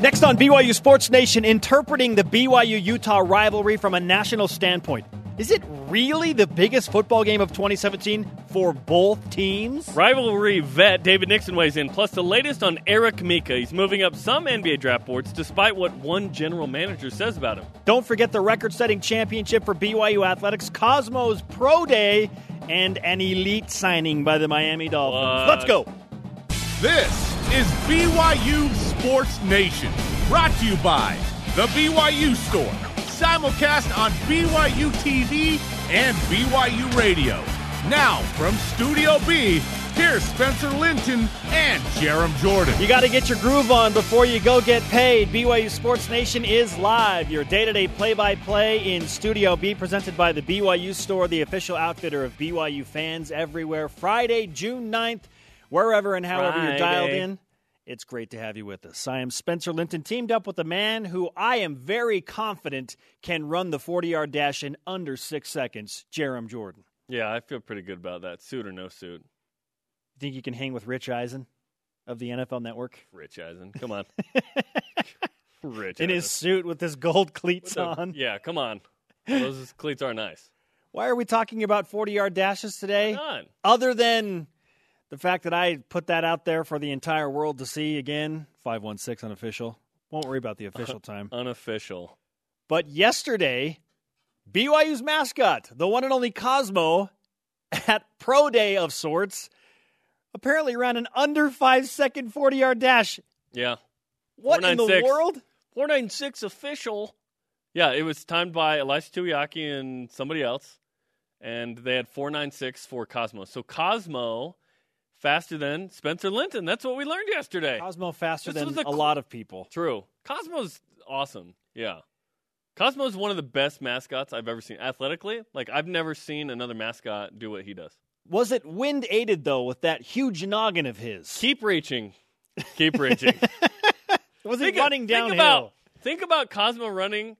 Next on BYU Sports Nation, interpreting the BYU Utah rivalry from a national standpoint. Is it really the biggest football game of 2017 for both teams? Rivalry vet David Nixon weighs in, plus the latest on Eric Mika. He's moving up some NBA draft boards despite what one general manager says about him. Don't forget the record setting championship for BYU Athletics, Cosmos Pro Day, and an elite signing by the Miami Dolphins. What? Let's go. This is BYU Sports Nation, brought to you by The BYU Store, simulcast on BYU TV and BYU Radio. Now, from Studio B, here's Spencer Linton and Jarom Jordan. You got to get your groove on before you go get paid. BYU Sports Nation is live. Your day to day play by play in Studio B, presented by the BYU Store, the official outfitter of BYU fans everywhere. Friday, June 9th, wherever and however you're dialed in. It's great to have you with us. I am Spencer Linton, teamed up with a man who I am very confident can run the 40 yard dash in under six seconds, Jarom Jordan. Yeah, I feel pretty good about that. Suit or no suit. You Think you can hang with Rich Eisen of the NFL Network Rich Eisen. Come on. Rich in his suit with his gold cleats the- on? Yeah, come on. Those cleats are nice. Why are we talking about 40 yard dashes today? Other than the fact that I put that out there for the entire world to see again, 516 unofficial. Won't worry about the official time. Unofficial. But yesterday, BYU's mascot, the one and only Cosmo, at Pro Day of sorts, apparently ran an under five second 40 yard dash. Yeah. What in the world? 496 official. Yeah, it was timed by Elisha Tuiaki and somebody else. And they had 496 for Cosmo. So Cosmo faster than Spencer Linton. That's what we learned yesterday. Cosmo faster This than a a cl- lot of people. True. Cosmo's awesome. Yeah. Cosmo's one of the best mascots I've ever seen. Athletically, like I've never seen another mascot do what he does. Was it wind aided, though, with that huge noggin of his? Keep reaching. Keep reaching. Was he think, running think downhill? about think about Cosmo running.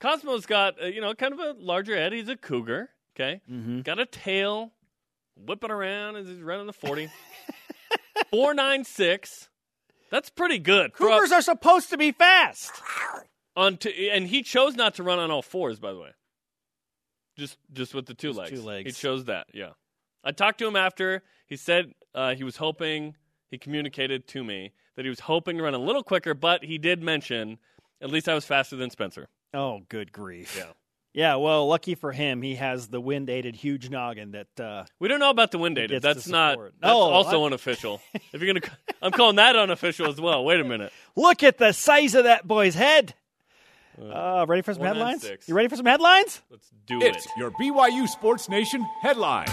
Cosmo's got uh, you know kind of a larger head. He's a cougar. Okay, Mm-hmm. got a tail, whipping around as he's running the forty. Four nine six. That's pretty good. for a- Cougars are supposed to be fast. on t- and he chose not to run on all fours. By the way, just just with the two Just legs. two legs. He chose that. Yeah, I talked to him after. He said uh, he was hoping. He communicated to me that he was hoping to run a little quicker, but he did mention at least I was faster than Spencer. Oh, good grief. Yeah. Yeah, well, lucky for him, he has the wind aided huge noggin that uh, We don't know about the wind aided. That's not. That's No, also I- unofficial. if you're gonna, I'm calling that unofficial as well. Wait a minute. look at the size of that boy's head. Uh, ready for some headlines? You ready for some headlines? Let's do It's it. your BYU Sports Nation headline.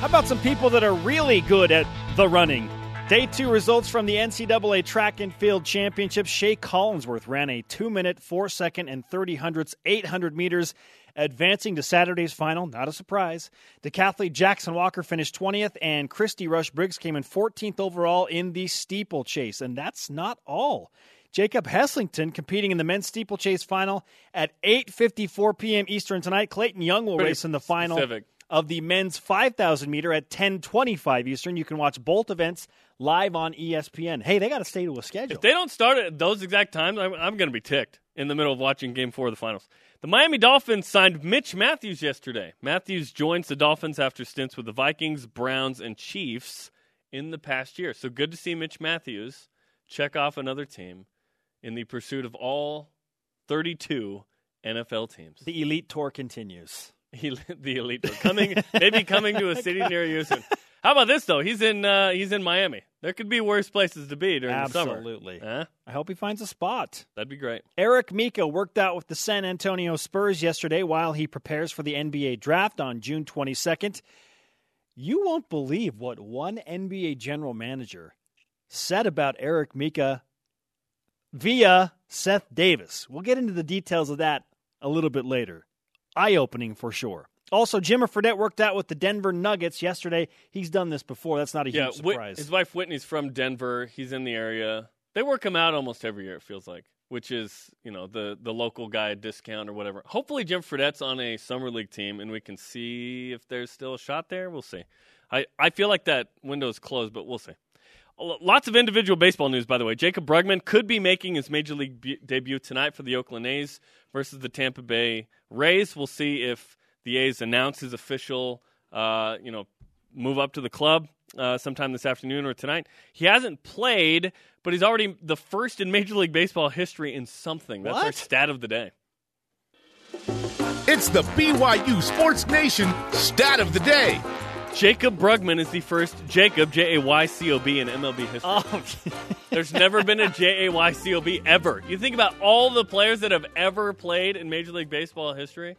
How about some people that are really good at the running? Day two results from the NCAA Track and Field Championship. Shea Collinsworth ran a two minute, four second, and 30 hundredths, 800 meters, advancing to Saturday's final. Not a surprise. Decathlete Jackson Walker finished 20th, and Christy Rush Briggs came in 14th overall in the steeplechase. And that's not all. Jacob Heslington competing in the men's steeplechase final at 8:54 p.m. Eastern tonight. Clayton Young will Pretty race in the final specific. Of the men's 5,000 meter at 10:25 Eastern. You can watch both events live on ESPN. Hey, they got to stay to a schedule. If they don't start at those exact times, I'm, I'm going to be ticked in the middle of watching Game Four of the finals. The Miami Dolphins signed Mitch Mathews yesterday. Mathews joins the Dolphins after stints with the Vikings, Browns, and Chiefs in the past year. So good to see Mitch Mathews check off another team in the pursuit of all 32 NFL teams. the elite tour continues. He, the elite tour coming, maybe coming to a city near you soon. How about this though? He's in uh, he's in Miami. There could be worse places to be during Absolutely. the summer. Huh? I hope he finds a spot. That'd be great. Eric Mika worked out with the San Antonio Spurs yesterday while he prepares for the NBA draft on June 22nd. You won't believe what one NBA general manager said about Eric Mika via Seth Davis. We'll get into the details of that a little bit later. Eye opening for sure. Also, Jimmer Fredette worked out with the Denver Nuggets yesterday. He's done this before. That's not a Yeah, huge surprise. his wife Whitney's from Denver. He's in the area. They work him out almost every year. It feels like, which is you know the the local guy discount or whatever. Hopefully, Jim Fredette's on a summer league team, and we can see if there's still a shot there. We'll see. I I feel like that window's closed, but we'll see. Lots of individual baseball news, by the way. Jaycob Brugman could be making his major league be- debut tonight for the Oakland A's versus the Tampa Bay Rays. We'll see if the A's announce his official, uh, you know, move up to the club uh, sometime this afternoon or tonight. He hasn't played, but he's already the first in Major League Baseball history in something. That's What? our stat of the day. It's the BYU Sports Nation stat of the day. Jaycob Brugman is the first Jacob J A Y C O B in MLB history. Oh, There's never been a J A Y C O B ever. You think about all the players that have ever played in Major League Baseball history,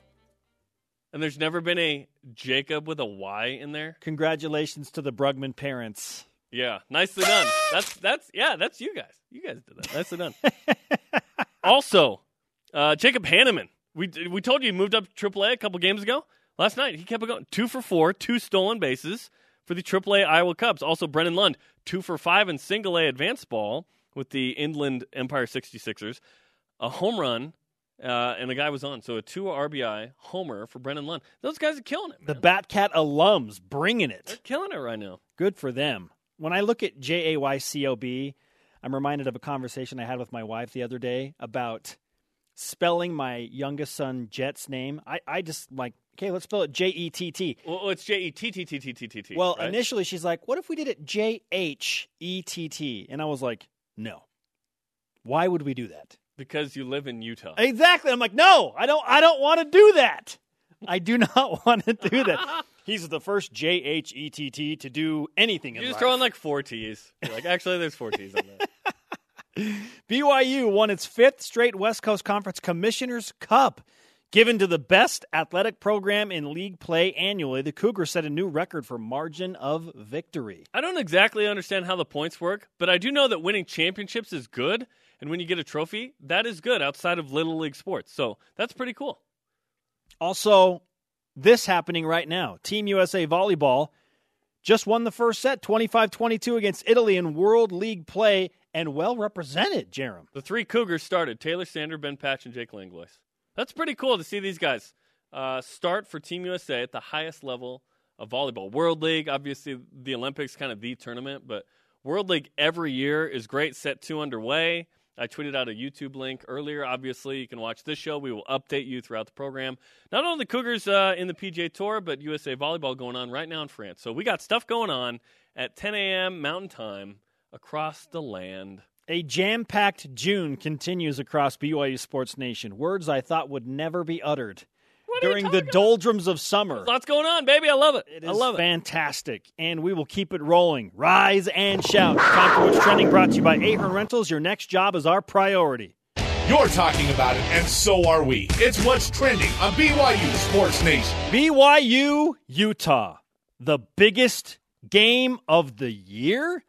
and there's never been a Jacob with a Y in there. congratulations to the Brugman parents. Yeah, nicely done. That's that's yeah, that's you guys. You guys did that. Nicely done. also, uh, Jacob Hannemann. We we told you he moved up to AAA a couple games ago. Last night he kept it going. Two for four, two stolen bases for the AAA Iowa Cubs. Also, Brennon Lund, two for five in single A advanced ball with the Inland Empire 66ers. A home run, uh, and the guy was on. So a two RBI homer for Brennon Lund. Those guys are killing it. The Batcat alums bringing it. They're killing it right now. Good for them. When I look at J A Y C O B, I'm reminded of a conversation I had with my wife the other day about spelling my youngest son Jet's name. I, I just like, okay, let's spell it J E T T. Well, it's J E T T T T T T T. Well, right? initially she's like, what if we did it J H E T T? And I was like, no. Why would we do that? because you live in Utah. Exactly. I'm like, no, I don't I don't want to do that. I do not want to do that. He's the first J H E T T to do anything You in just life. throw in like four T's. You're like, actually, there's four T's on that. BYU won its fifth straight West Coast Conference Commissioners Cup. Given to the best athletic program in league play annually, the Cougars set a new record for margin of victory. I don't exactly understand how the points work, but I do know that winning championships is good, and when you get a trophy, that is good outside of little league sports. So that's pretty cool. Also, this happening right now. Team USA Volleyball just won the first set 25 22 against Italy in World League play and well represented, Jarom. The three Cougars started: Taylor Sander, Ben Patch, and Jake Langlois. That's pretty cool to see these guys uh, start for Team USA at the highest level of volleyball. World League, obviously, the Olympics kind of the tournament, but World League every year is great. Set two underway. I tweeted out a YouTube link earlier. Obviously, you can watch this show. We will update you throughout the program. Not only the Cougars uh, in the PGA Tour, but USA Volleyball going on right now in France. So we got stuff going on at 10 a.m. Mountain Time across the land. A jam packed June continues across BYU Sports Nation. Words I thought would never be uttered What during the talking doldrums of summer. Lots going on, baby. I love it. It I is love it. fantastic, and we will keep it rolling. Rise and shout. Time for what's trending. Brought to you by Ahern Rentals. Your next job is our priority. You're talking about it, and so are we. It's what's trending on BYU Sports Nation. BYU Utah, the biggest game of the year.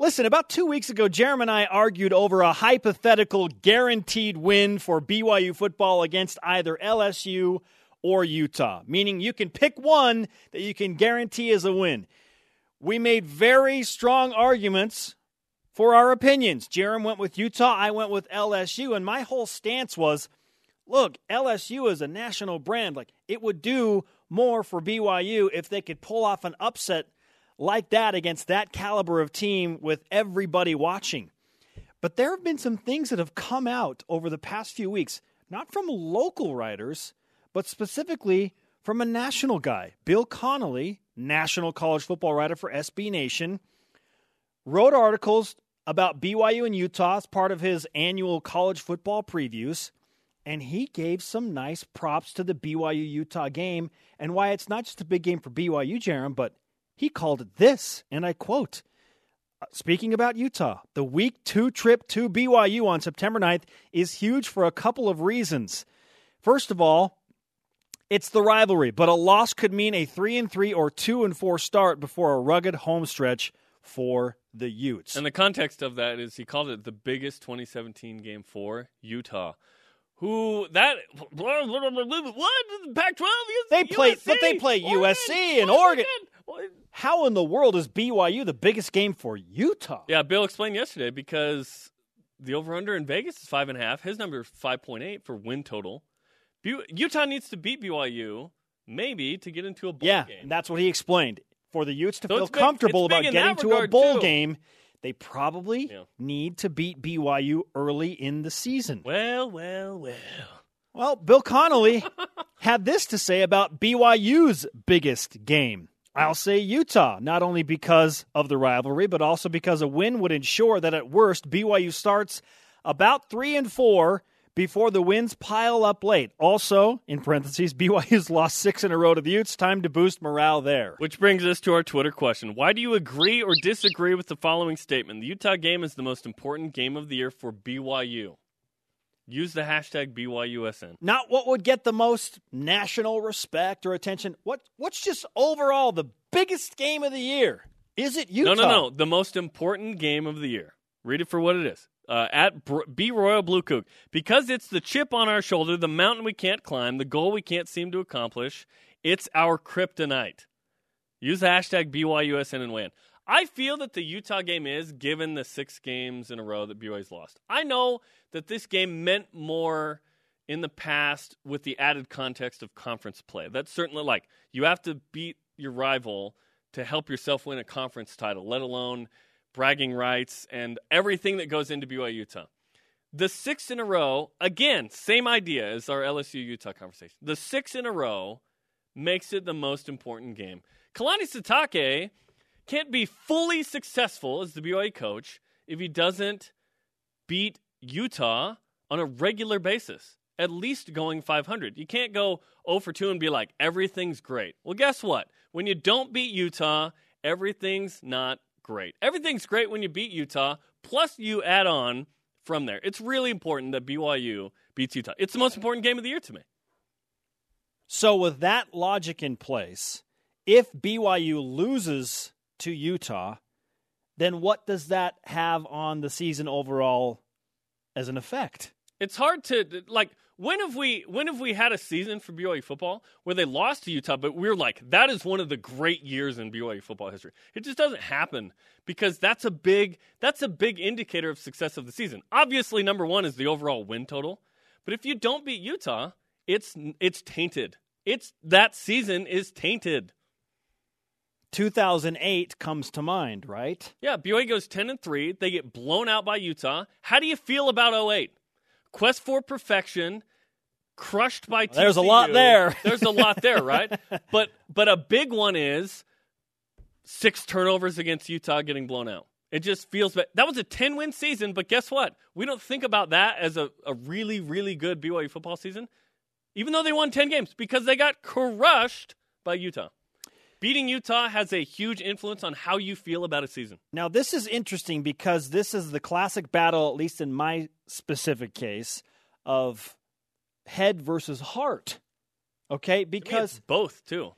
Listen, about two weeks ago, Jeremy and I argued over a hypothetical guaranteed win for BYU football against either LSU or Utah, meaning you can pick one that you can guarantee as a win. We made very strong arguments for our opinions. Jeremy went with Utah, I went with LSU, and my whole stance was look, LSU is a national brand. Like, it would do more for BYU if they could pull off an upset like that against that caliber of team with everybody watching. But there have been some things that have come out over the past few weeks, not from local writers, but specifically from a national guy. Bill Connolly, national college football writer for SB Nation, wrote articles about BYU and Utah as part of his annual college football previews. And he gave some nice props to the BYU Utah game and why it's not just a big game for BYU, Jarom, but he called it this, and I quote uh, Speaking about Utah, the week two trip to BYU on September 9th is huge for a couple of reasons. First of all, it's the rivalry, but a loss could mean a 3 and 3 or 2 and 4 start before a rugged home stretch for the Utes. And the context of that is he called it the biggest 2017 game for Utah. Who that what Pac-12? They play- USC, but they play USC and Oregon. How in the world is BYU the biggest game for Utah? Yeah, Bill explained yesterday because the over/under in Vegas is five and a half. His number is five point eight for win total. Utah needs to beat BYU maybe to get into a bowl Yeah, game. and that's what he explained. For the Utes to So feel comfortable big about getting to a bowl too. game, they probably Yeah. need to beat BYU early in the season. Well, well, well. Well, Bill Connolly had this to say about BYU's biggest game. I'll say Utah, not only because of the rivalry, but also because a win would ensure that at worst BYU starts about three and four before the wins pile up late. Also, in parentheses, BYU's lost six in a row to the Utes. Time to boost morale there. Which brings us to our Twitter question. Why do you agree or disagree with the following statement? The Utah game is the most important game of the year for BYU. Use the hashtag BYUSN. Not what would get the most national respect or attention. What what's just overall the biggest game of the year? Is it Utah? No, no, no. The most important game of the year. Read it for what it is. Uh, at B Royal Blue Coog. Because it's the chip on our shoulder, the mountain we can't climb, the goal we can't seem to accomplish. It's our kryptonite. Use the hashtag BYUSN and win. I feel that the Utah game is, given the six games in a row that BYU's lost. I know that this game meant more in the past with the added context of conference play. That's certainly like you have to beat your rival to help yourself win a conference title, let alone bragging rights and everything that goes into BYU Utah. The six in a row, again, same idea as our LSU Utah conversation. The six in a row makes it the most important game. Kalani Sitake can't be fully successful as the BYU coach if he doesn't beat Utah on a regular basis, at least going 500. You can't go 0 for 2 and be like, everything's great. Well, guess what? When you don't beat Utah, everything's not great. Everything's great when you beat Utah, plus you add on from there. It's really important that BYU beats Utah. It's the most important game of the year to me. So, with that logic in place, if BYU loses to Utah, then what does that have on the season overall as an effect? It's hard to like when have we when have we had a season for BYU football where they lost to Utah, but we're like that is one of the great years in BYU football history. It just doesn't happen because that's a big that's a big indicator of success of the season. Obviously, number one is the overall win total, but if you don't beat Utah, it's it's tainted. It's that season is tainted. 2008 comes to mind, right? Yeah, BYU goes 10 and 3. They get blown out by Utah. How do you feel about 08? Quest for perfection, crushed by TCU. There's a lot there. There's a lot there, right? but but a big one is six turnovers against Utah getting blown out. It just feels bad. That was a 10 win season, but guess what? We don't think about that as a, a really, really good BYU football season, even though they won 10 games because they got crushed by Utah. Beating Utah has a huge influence on how you feel about a season. Now, this is interesting because this is the classic battle, at least in my specific case, of head versus heart. Okay? Because both too.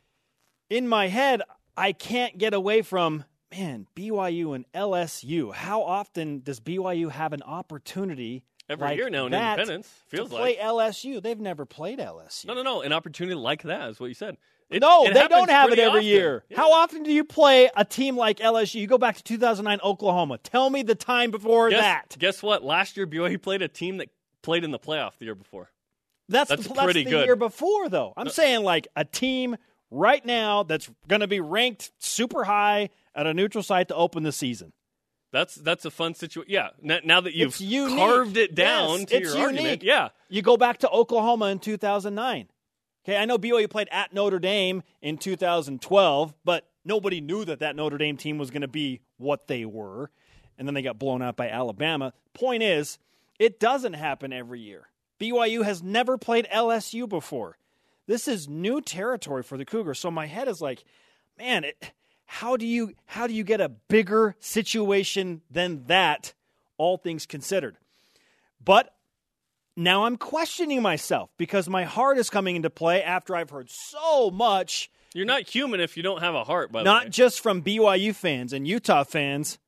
in my head, I can't get away from, man, BYU and LSU. How often does BYU have an opportunity Every like year now in Independence feels to play like LSU? They've never played LSU. no, no, no. An opportunity like that is what you said. It- no, it they don't have it every often. year. Yeah. How often do you play a team like LSU? You go back to 2009 Oklahoma. Tell me the time before Guess, that. guess what? Last year BYU played a team that played in the playoff the year before. That's, That's the, that's pretty the good. year before, though. I'm saying like a team right now that's going to be ranked super high at a neutral site to open the season. That's that's a fun situation. Yeah. N- now that you've carved it down Yes, to it's your unique. argument, yeah. You go back to Oklahoma in 2009. Okay, I know BYU played at Notre Dame in 2012, but nobody knew that that Notre Dame team was going to be what they were. And then they got blown out by Alabama. Point is, it doesn't happen every year. BYU has never played LSU before. This is new territory for the Cougars. So my head is like, man, it, how do you how do you get a bigger situation than that all things considered? But now I'm questioning myself because my heart is coming into play after I've heard so much, You're not human if you don't have a heart, by the way. not just from BYU fans and Utah fans,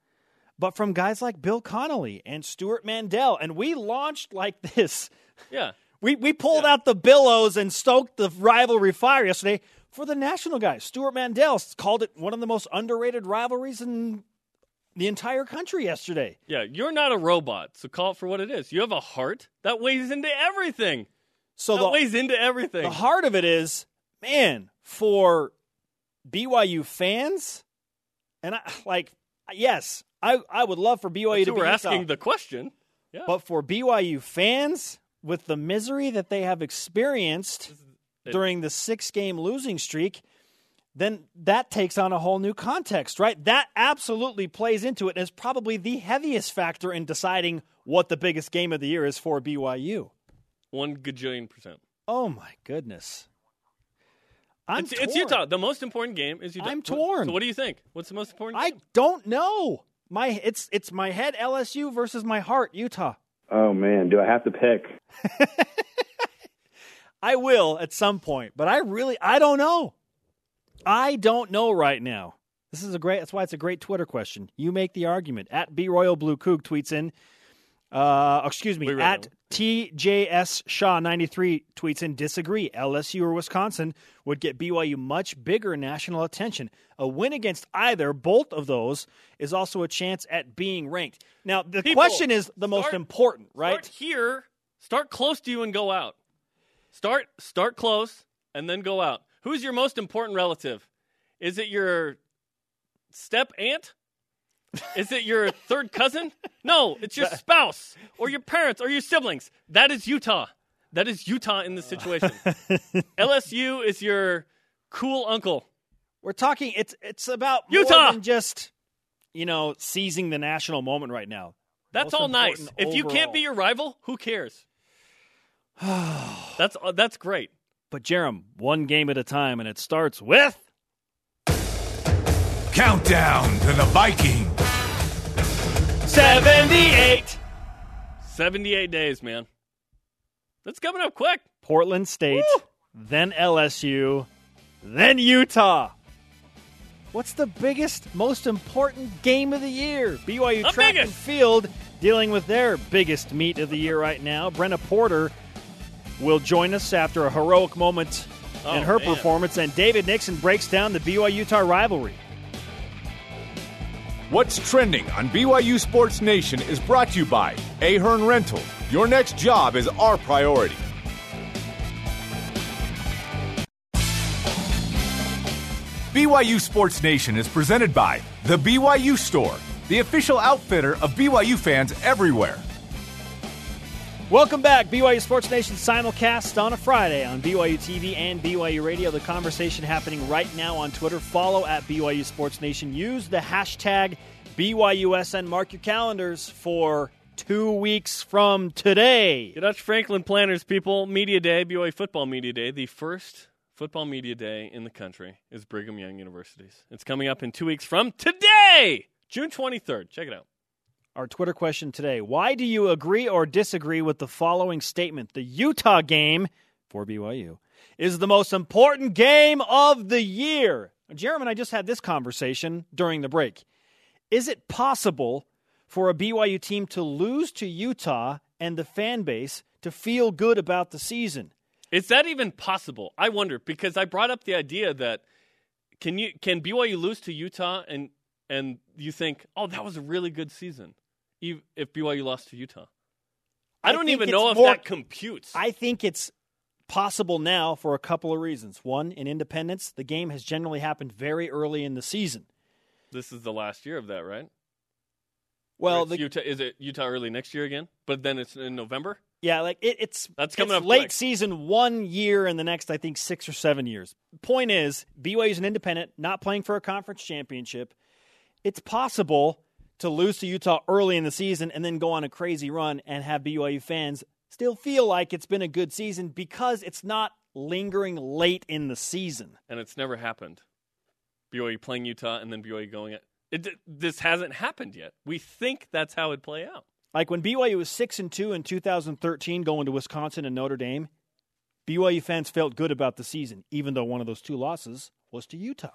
but from guys like Bill Connolly and Stewart Mandel. And we launched like this. yeah. We, we pulled out the billows and stoked the rivalry fire yesterday for the national guys. Stewart Mandel called it one of the most underrated rivalries in the entire country yesterday. Yeah, you're not a robot, so call it for what it is. You have a heart that weighs into everything. So That the, weighs into everything. the heart of it is, man, for BYU fans, and I, like, yes, I, I would love for BYU That's to be we're Utah. asking the question. Yeah. But for BYU fans, with the misery that they have experienced it- during the six game losing streak, then that takes on a whole new context, right? That absolutely plays into it and is probably the heaviest factor in deciding what the biggest game of the year is for BYU. One gajillion percent. Oh my goodness. I'm It's, it's. Utah. The most important game is Utah. I'm What- torn. So what do you think? What's the most important? I game? don't know. My it's it's my head LSU versus my heart Utah. Oh man, do I have to pick? I will at some point, but I really I don't know. I don't know right now. This is a great. That's why it's a great Twitter question. You make the argument. At B Royal Blue Coog tweets in. Uh, excuse me. At TJS Shaw ninety three tweets in. Disagree. LSU or Wisconsin would get BYU much bigger national attention. A win against either, both of those, is also a chance at being ranked. Now the People, question is the most start- important, right? Start here. Start close to you and go out. Start start close and then go out. Who's your most important relative? Is it your step aunt? Is it your third cousin? No, it's your spouse or your parents or your siblings. That is Utah. That is Utah in this situation. LSU is your cool uncle. We're talking. It's it's about Utah! more than just you know seizing the national moment right now. That's Most all nice. important If you can't be your rival, who cares? that's uh, that's great. But Jarom, one game at a time, and it starts with Countdown to the Viking. seventy-eight. 78 days, man. That's coming up quick. Portland State, then LSU, then Utah. What's the biggest, most important game of the year? BYU The track and field dealing with their biggest meet of the year right now. Brenna Porter will join us after a heroic moment Oh, in her man. performance, and David Nixon breaks down the BYU Utah rivalry. What's trending on BYU Sports Nation is brought to you by Ahern Rental. Your next job is our priority. BYU Sports Nation is presented by The BYU Store, the official outfitter of BYU fans everywhere. Welcome back, BYU Sports Nation simulcast on a Friday on BYU TV and BYU Radio. The conversation happening right now on Twitter. Follow at BYU Sports Nation. Use the hashtag BYUSN. Mark your calendars for two weeks from today. Dutch Franklin Planners, people, Media Day, BYU Football Media Day, the first football media day in the country is Brigham Young University's. It's coming up in two weeks from today, June 23rd. Check it out. Our Twitter question today Why do you agree or disagree with the following statement? The Utah game for BYU is the most important game of the year. Jeremy and I just had this conversation during the break. Is it possible for a BYU team to lose to Utah and the fan base to feel good about the season? Is that even possible? I wonder because I brought up the idea that can you can BYU lose to Utah and and you think, oh, that was a really good season, if BYU lost to Utah. I, I don't even know if more- that computes. I think it's possible now for a couple of reasons. One, in independence, the game has generally happened very early in the season. this is the last year of that, right? Well, the, Utah is it Utah early next year again? But then it's in November. Yeah, like it, it's That's coming it's up late quick. season one year and the next I think six or seven years. Point is, BYU is an independent, not playing for a conference championship. It's possible to lose to Utah early in the season and then go on a crazy run and have BYU fans still feel like it's been a good season because it's not lingering late in the season. and it's never happened. BYU playing Utah and then BYU going it. it. This hasn't happened yet. We think that's how it play out. Like when BYU was six and two in 2013, going to Wisconsin and Notre Dame, BYU fans felt good about the season, even though one of those two losses was to Utah.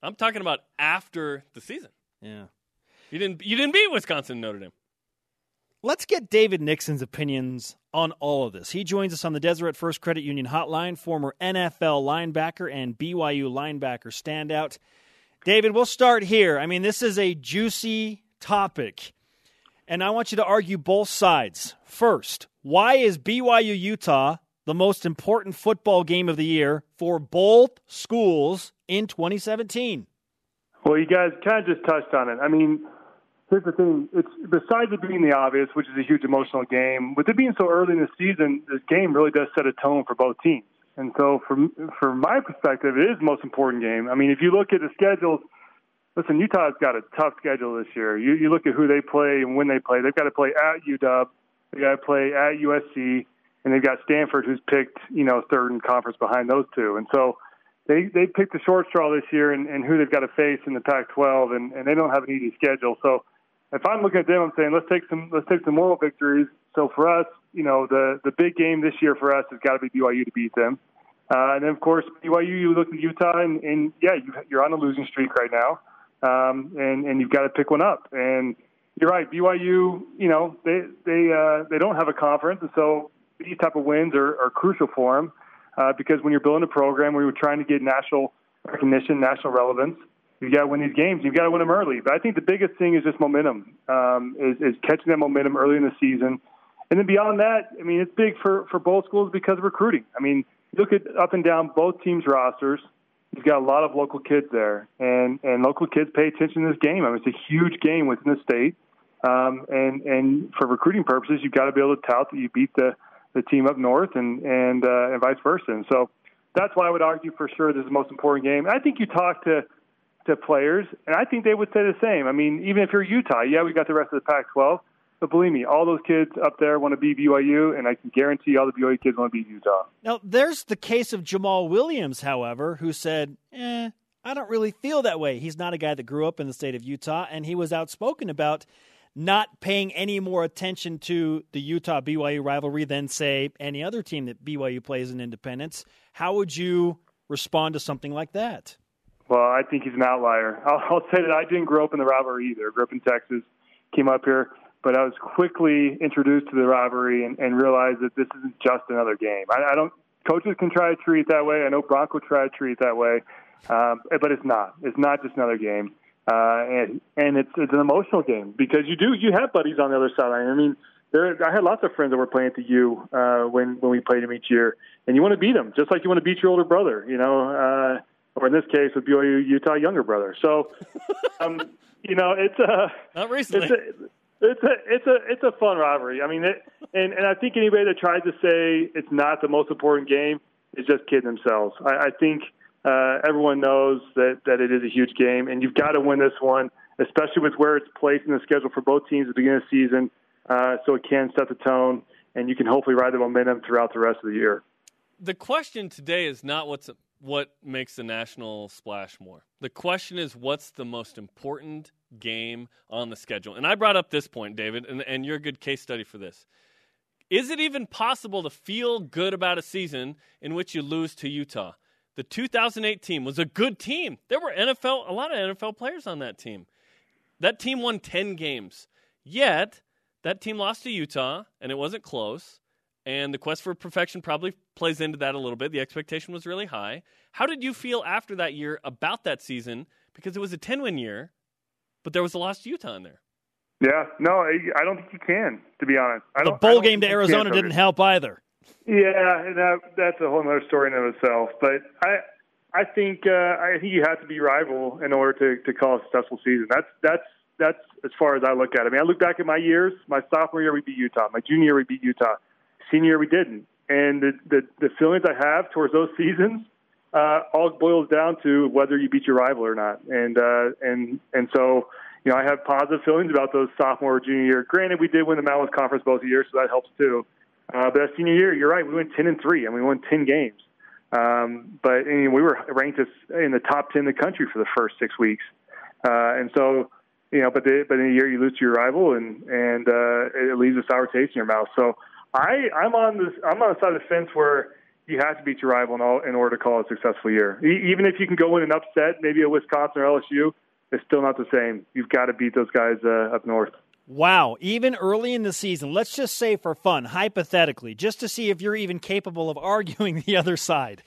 I'm talking about after the season. Yeah. You didn't. You didn't beat Wisconsin and Notre Dame. Let's get David Nixon's opinions on all of this. He joins us on the Deseret First Credit Union hotline, former NFL linebacker and BYU linebacker standout. David, we'll start here. I mean, this is a juicy topic, and I want you to argue both sides. First, why is BYU Utah the most important football game of the year for both schools in 2017? Well, you guys kind of just touched on it. I mean, here's the thing: it's besides it being the obvious, which is a huge emotional game. With it being so early in the season, this game really does set a tone for both teams. And so, from from my perspective, it is the most important game. I mean, if you look at the schedules, listen, Utah's got a tough schedule this year. You you look at who they play and when they play. They've got to play at UW, they got to play at USC, and they've got Stanford, who's picked you know third in conference behind those two. And so they they picked the short straw this year and, and who they've got to face in the Pac-12, and, and they don't have an easy schedule. So if I'm looking at them, I'm saying let's take some let's take some moral victories. So for us, you know, the the big game this year for us has got to be BYU to beat them. Uh, and then of course BYU, you look at Utah, and, and yeah, you, you're on a losing streak right now, um, and and you've got to pick one up. And you're right, BYU, you know, they they uh, they don't have a conference, and so these type of wins are, are crucial for them uh, because when you're building a program, we were trying to get national recognition, national relevance you got to win these games. You've got to win them early. But I think the biggest thing is just momentum, um, is, is catching that momentum early in the season. And then beyond that, I mean, it's big for, for both schools because of recruiting. I mean, look at up and down both teams' rosters. You've got a lot of local kids there, and, and local kids pay attention to this game. I mean, it's a huge game within the state. Um, and, and for recruiting purposes, you've got to be able to tout that you beat the, the team up north and, and, uh, and vice versa. And so that's why I would argue for sure this is the most important game. I think you talk to – to players, and I think they would say the same. I mean, even if you're Utah, yeah, we got the rest of the Pac-12, but believe me, all those kids up there want to be BYU, and I can guarantee all the BYU kids want to be Utah. Now, there's the case of Jamaal Williams, however, who said, "Eh, I don't really feel that way." He's not a guy that grew up in the state of Utah, and he was outspoken about not paying any more attention to the Utah BYU rivalry than say any other team that BYU plays in Independence. How would you respond to something like that? Well, I think he's an outlier. I'll, I'll say that I didn't grow up in the rivalry either. I grew up in Texas, came up here, but I was quickly introduced to the rivalry and, and realized that this isn't just another game. I, I don't. Coaches can try to treat it that way. I know Bronco tried to treat it that way, um, but it's not. It's not just another game, uh, and and it's it's an emotional game because you do you have buddies on the other sideline. I mean, there I had lots of friends that were playing at the U uh, when when we played them each year, and you want to beat them just like you want to beat your older brother. You know. Uh, or in this case with BYU Utah younger brother. So, um, you know, it's a not recently. It's a, it's a it's a it's a fun rivalry. I mean, it, and and I think anybody that tries to say it's not the most important game is just kidding themselves. I, I think uh, everyone knows that that it is a huge game, and you've got to win this one, especially with where it's placed in the schedule for both teams at the beginning of the season, uh, so it can set the tone, and you can hopefully ride the momentum throughout the rest of the year. The question today is not what's what makes the national splash more. The question is what's the most important game on the schedule? And I brought up this point, David, and, and you're a good case study for this. Is it even possible to feel good about a season in which you lose to Utah? The 2008 team was a good team. There were NFL, a lot of NFL players on that team. That team won 10 games. Yet, that team lost to Utah, and it wasn't close and the quest for perfection probably plays into that a little bit. The expectation was really high. How did you feel after that year about that season? Because it was a 10 win year, but there was a lost Utah in there. Yeah, no, I don't think you can, to be honest. I the bowl game to Arizona didn't help either. Yeah, that, that's a whole other story in of itself. But I, I think uh, I think you have to be rival in order to, to call a successful season. That's that's that's as far as I look at it. I mean, I look back at my years. My sophomore year, we beat Utah. My junior year, we beat Utah Senior year we didn't, and the the, the feelings I have towards those seasons uh, all boils down to whether you beat your rival or not, and uh, and and so you know I have positive feelings about those sophomore or junior year. Granted, we did win the Mountain West Conference both years, so that helps too. Uh, but senior year, you're right, we went ten and three, and we won ten games. Um, but mean, we were ranked as in the top ten in the country for the first six weeks, uh, and so you know, but the, but in a year you lose to your rival, and and uh, it leaves a sour taste in your mouth. So I I'm on this I'm on the side of the fence where you have to beat your rival in, all, in order to call it a successful year. E- even if you can go in and upset maybe a Wisconsin or LSU, it's still not the same. You've got to beat those guys uh, up north. Wow, even early in the season, let's just say for fun, hypothetically, just to see if you're even capable of arguing the other side.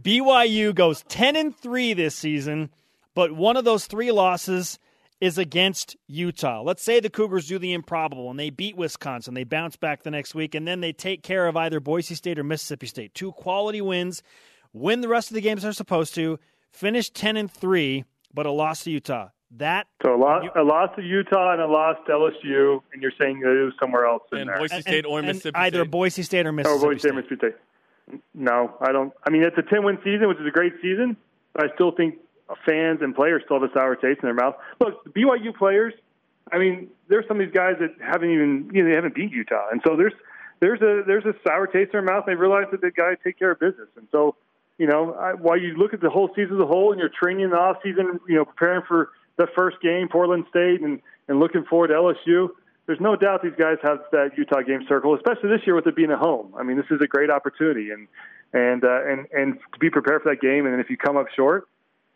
BYU goes 10 and 3 this season, but one of those three losses is against Utah. Let's say the Cougars do the improbable and they beat Wisconsin. They bounce back the next week and then they take care of either Boise State or Mississippi State. Two quality wins, win the rest of the games they're supposed to, finish 10 and 3, but a loss to Utah. that so a loss, a loss to Utah and a loss to LSU, and you're saying it was somewhere else in and there. Boise State or and Mississippi either State. Boise State or Mississippi. or Mississippi Boise State, State. Mississippi State. No, I don't. I mean, it's a 10 win season, which is a great season, but I still think fans and players still have a sour taste in their mouth. Look, the BYU players. I mean, there's some of these guys that haven't even you know they haven't beat Utah, and so there's there's a there's a sour taste in their mouth. They realize that the guys take care of business, and so you know I, while you look at the whole season as a whole, and you're training in the off season, you know preparing for the first game, Portland State, and and looking forward to LSU. There's no doubt these guys have that Utah game circle, especially this year with it being at home. I mean, this is a great opportunity, and and uh, and and to be prepared for that game. And if you come up short,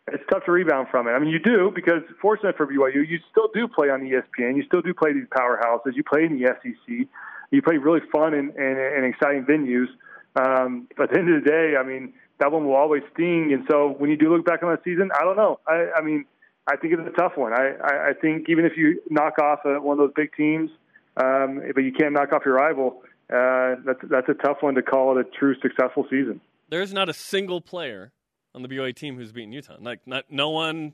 it's tough to rebound from it. I mean, you do because fortunate for BYU, you still do play on ESPN. You still do play these powerhouses. You play in the SEC. You play really fun and, and, and exciting venues. Um, but at the end of the day, I mean, that one will always sting. And so when you do look back on that season, I don't know. I, I mean, I think it's a tough one. I, I, I think even if you knock off a, one of those big teams, um, but you can't knock off your rival, uh, that's that's a tough one to call it a true successful season. There's not a single player on the BYU team who's beaten Utah. Like not no one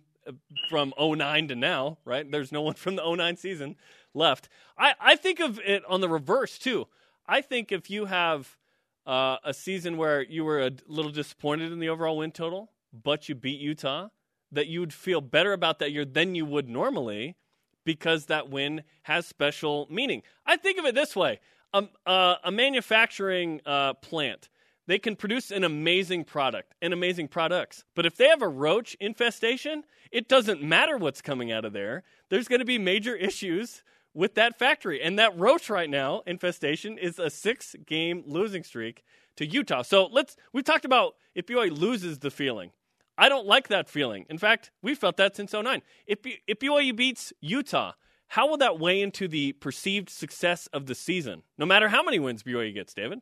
from 09 to now, right? There's no one from the 09 season left. I, I think of it on the reverse too. I think if you have uh, a season where you were a little disappointed in the overall win total, but you beat Utah, that you would feel better about that year than you would normally because that win has special meaning. I think of it this way: um, uh, a manufacturing uh, plant they can produce an amazing product and amazing products. But if they have a roach infestation, it doesn't matter what's coming out of there. There's going to be major issues with that factory. And that roach right now infestation is a six game losing streak to Utah. So let's, we've talked about if BYU loses the feeling. I don't like that feeling. In fact, we felt that since 09. If, if BYU beats Utah, how will that weigh into the perceived success of the season? No matter how many wins BYU gets, David?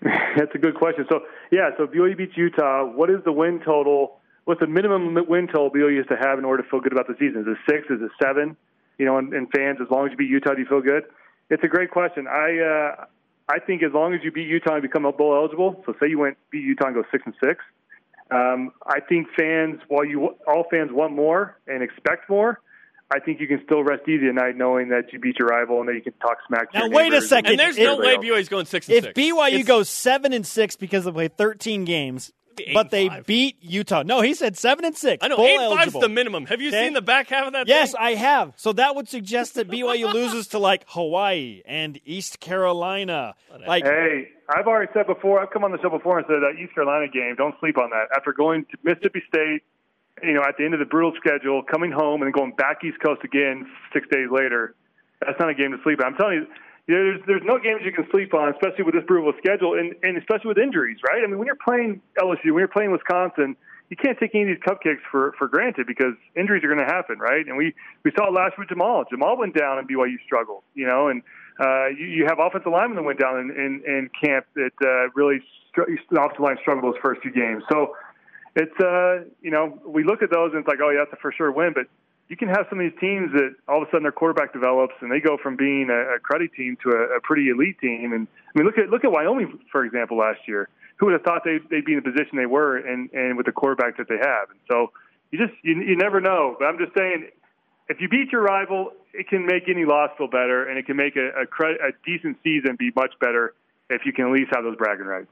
That's a good question. So, yeah, so BYU beats Utah, what is the win total? What's the minimum win total BYU has to have in order to feel good about the season? Is it six? Is it seven? You know, and, and fans, as long as you beat Utah, do you feel good? It's a great question. I uh, I think as long as you beat Utah and become bowl eligible, so say you went beat Utah and go six and six, um, I think fans, while you all fans want more and expect more, I think you can still rest easy at night knowing that you beat your rival and that you can talk smack. To Now your wait a second. And there's no way everybody else. BYU's going six and If six. BYU It's- goes seven and six because they play 13 games, but they five. beat Utah. No, he said seven and six. I know bowl eight five's eligible. the minimum. Have you Okay. seen the back half of that? Yes, thing? I have. So that would suggest that BYU loses to like Hawaii and East Carolina. Like Hey, I've already said before. I've come on the show before and said that East Carolina game. Don't sleep on that. After going to Mississippi State, you know, at the end of the brutal schedule, coming home and then going back East Coast again six days later, that's not a game to sleep on. I'm telling you. There's there's no games you can sleep on, especially with this brutal schedule, and, and especially with injuries, right? I mean, when you're playing LSU, when you're playing Wisconsin, you can't take any of these cupcakes for for granted because injuries are going to happen, right? And we we saw it last week with Jamaal. Jamaal went down and BYU struggled, you know, and uh, you, you have offensive linemen that went down in, in, in camp that uh, really str- offensive line struggled those first few games. So it's uh, you know we look at those and it's like, oh yeah, that's a for sure win, but you can have some of these teams that all of a sudden their quarterback develops and they go from being a, a cruddy team to a, a pretty elite team. And I mean, look at look at Wyoming for example last year. Who would have thought they'd, they'd be in the position they were, and and with the quarterback that they have. And so you just you, you never know. But I'm just saying, if you beat your rival, it can make any loss feel better, and it can make a, a, cre- a decent season be much better if you can at least have those bragging rights.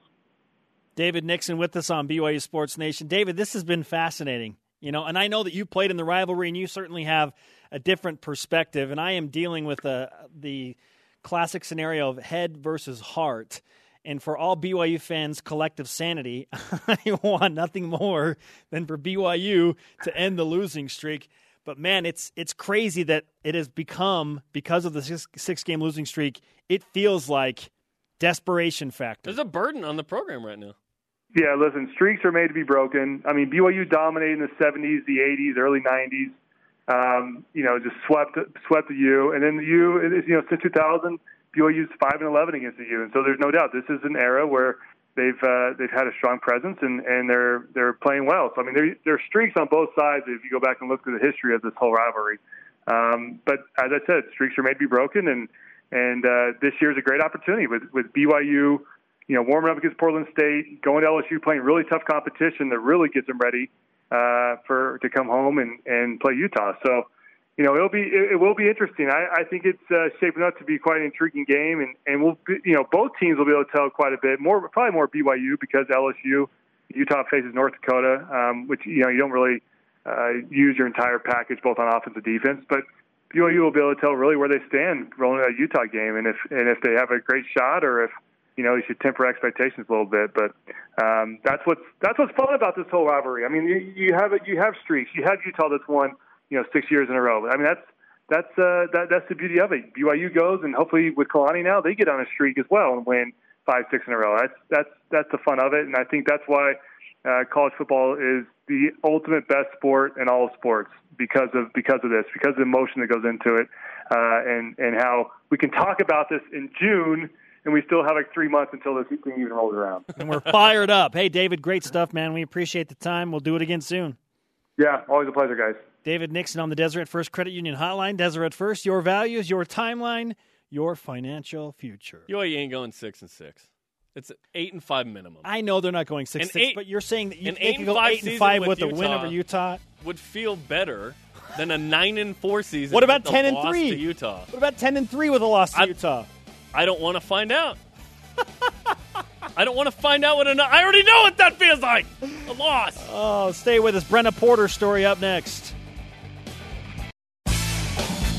David Nixon with us on BYU Sports Nation. David, this has been fascinating. You know, and I know that you played in the rivalry, and you certainly have a different perspective. And I am dealing with the the classic scenario of head versus heart. And for all BYU fans' collective sanity, I want nothing more than for BYU to end the losing streak. But man, it's it's crazy that it has become because of the six, six game losing streak. It feels like desperation factor. There's a burden on the program right now. Yeah, listen, streaks are made to be broken. I mean, BYU dominated in the 70s, the 80s, early 90s. Um, you know, just swept swept the U, and then the U, it is, you know, since 2000, BYU's five and 11 against the U, and so there's no doubt this is an era where they've uh, they've had a strong presence and, and they're they're playing well. So I mean, there there are streaks on both sides if you go back and look through the history of this whole rivalry. Um, but as I said, streaks are made to be broken, and and uh, this year's a great opportunity with with BYU you know, warming up against Portland State, going to LSU, playing really tough competition that really gets them ready. uh, for to come home and and play Utah. So you know, it'll be it, it will be interesting. I, I think it's uh, shaping up to be quite an intriguing game, and and we'll be, you know both teams will be able to tell quite a bit more, probably more BYU because LSU, Utah faces North Dakota, um, which you know you don't really uh, use your entire package both on offense and defense, but BYU will be able to tell really where they stand rolling a Utah game, and if and if they have a great shot or if you know you should temper expectations a little bit. But um, that's what's that's what's fun about this whole rivalry. I mean, you, you have you have streaks. You have Utah that's won you know six years in a row. I mean that's that's uh, that, that's the beauty of it. BYU goes, and hopefully with Kalani now they get on a streak as well and win five six in a row. That's that's that's the fun of it, and I think that's why uh, college football is the ultimate best sport in all of sports because of because of this, because of the emotion that goes into it, uh, and and how we can talk about this in June. And we still have like three months until this thing even rolls around. and we're fired up. Hey, David, great stuff, man. We appreciate the time. We'll do it again soon. Yeah, always a pleasure, guys. David Nixon on the Deseret First Credit Union Hotline. Deseret First, your values, your timeline, your financial future. Yo, you ain't going six and six. It's eight and five minimum. I know they're not going six An six, eight- but you're saying that you an they eight and go five eight and five with with, a win over Utah. Would feel better than a nine and four season. What about with a 10 and loss three? to Utah? What about ten and three with a loss to I- Utah? I don't want to find out. I don't want to find out what an. I already know what that feels like. A loss. Oh, stay with us. Brenna Porter story up next.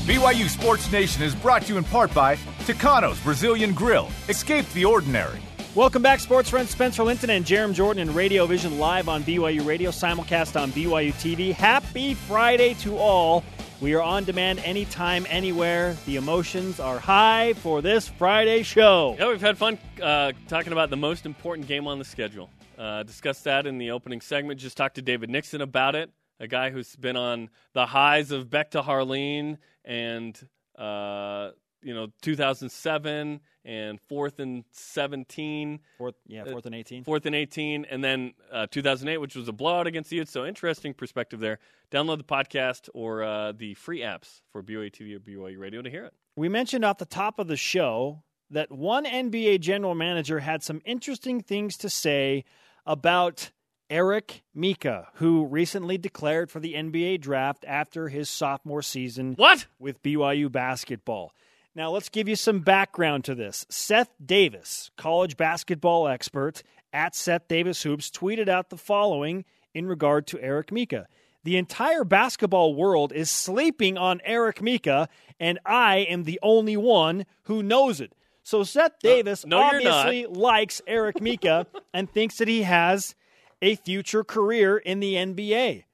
BYU Sports Nation is brought to you in part by Tucano's Brazilian Grill. Escape the ordinary. Welcome back, sports friends. Spencer Linton and Jarom Jordan in Radio Vision live on BYU Radio, simulcast on BYU TV. Happy Friday to all. We are on demand anytime, anywhere. The emotions are high for this Friday show. Yeah, we've had fun uh, talking about the most important game on the schedule. Uh, discussed that in the opening segment. Just talked to David Nixon about it, a guy who's been on the highs of Beck to Harline and uh, you know 2007 and fourth and 17, Fourth, yeah, fourth and 18. fourth and 18, and then uh, 2008, which was a blowout against the Utes. So interesting perspective there. Download the podcast or uh, the free apps for BYU TV or BYU Radio to hear it. We mentioned off the top of the show that one NBA general manager had some interesting things to say about Eric Mika, who recently declared for the NBA draft after his sophomore season What? with BYU basketball. Now, let's give you some background to this. Seth Davis, college basketball expert at Seth Davis Hoops, tweeted out the following in regard to Eric Mika. The entire basketball world is sleeping on Eric Mika, and I am the only one who knows it. So Seth uh, Davis no, obviously likes Eric Mika and thinks that he has a future career in the NBA.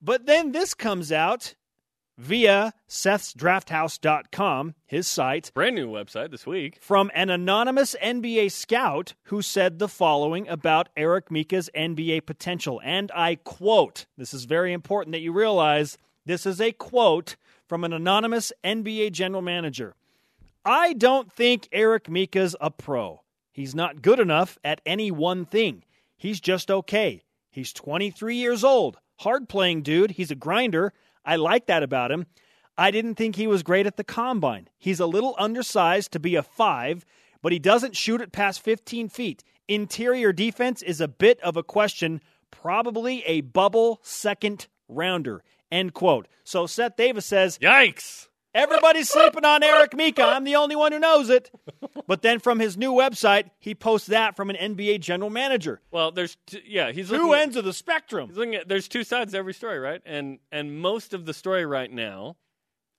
But then this comes out via Seth'sDraftHouse.com, his site, Brand new website this week. from an anonymous NBA scout who said the following about Eric Mika's NBA potential. And I quote this is very important that you realize this is a quote from an anonymous NBA general manager. I don't think Eric Mika's a pro. He's not good enough at any one thing. He's just okay. He's 23 years old. Hard playing dude. He's a grinder. I like that about him. I didn't think he was great at the combine. He's a little undersized to be a five, but he doesn't shoot it past 15 feet. Interior defense is a bit of a question, probably a bubble second rounder. End quote. So Seth Davis says, Yikes! Everybody's sleeping on Eric Mika. I'm the only one who knows it. But then from his new website, he posts that from an NBA general manager. Well, there's t- yeah, he's Two at- ends of the spectrum. He's looking at there's two sides to every story, right? And and most of the story right now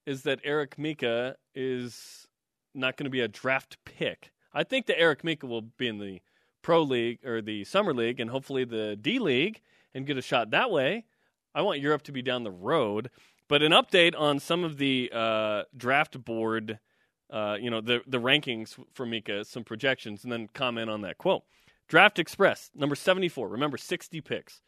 is that Eric Mika is not going to be a draft pick. I think that Eric Mika will be in the pro league or the summer league and hopefully the D league and get a shot that way. I want Europe to be down the road. But an update on some of the uh, draft board, uh, you know, the the rankings for Mika, some projections, and then comment on that quote. Draft Express, number 74. Remember, 60 picks.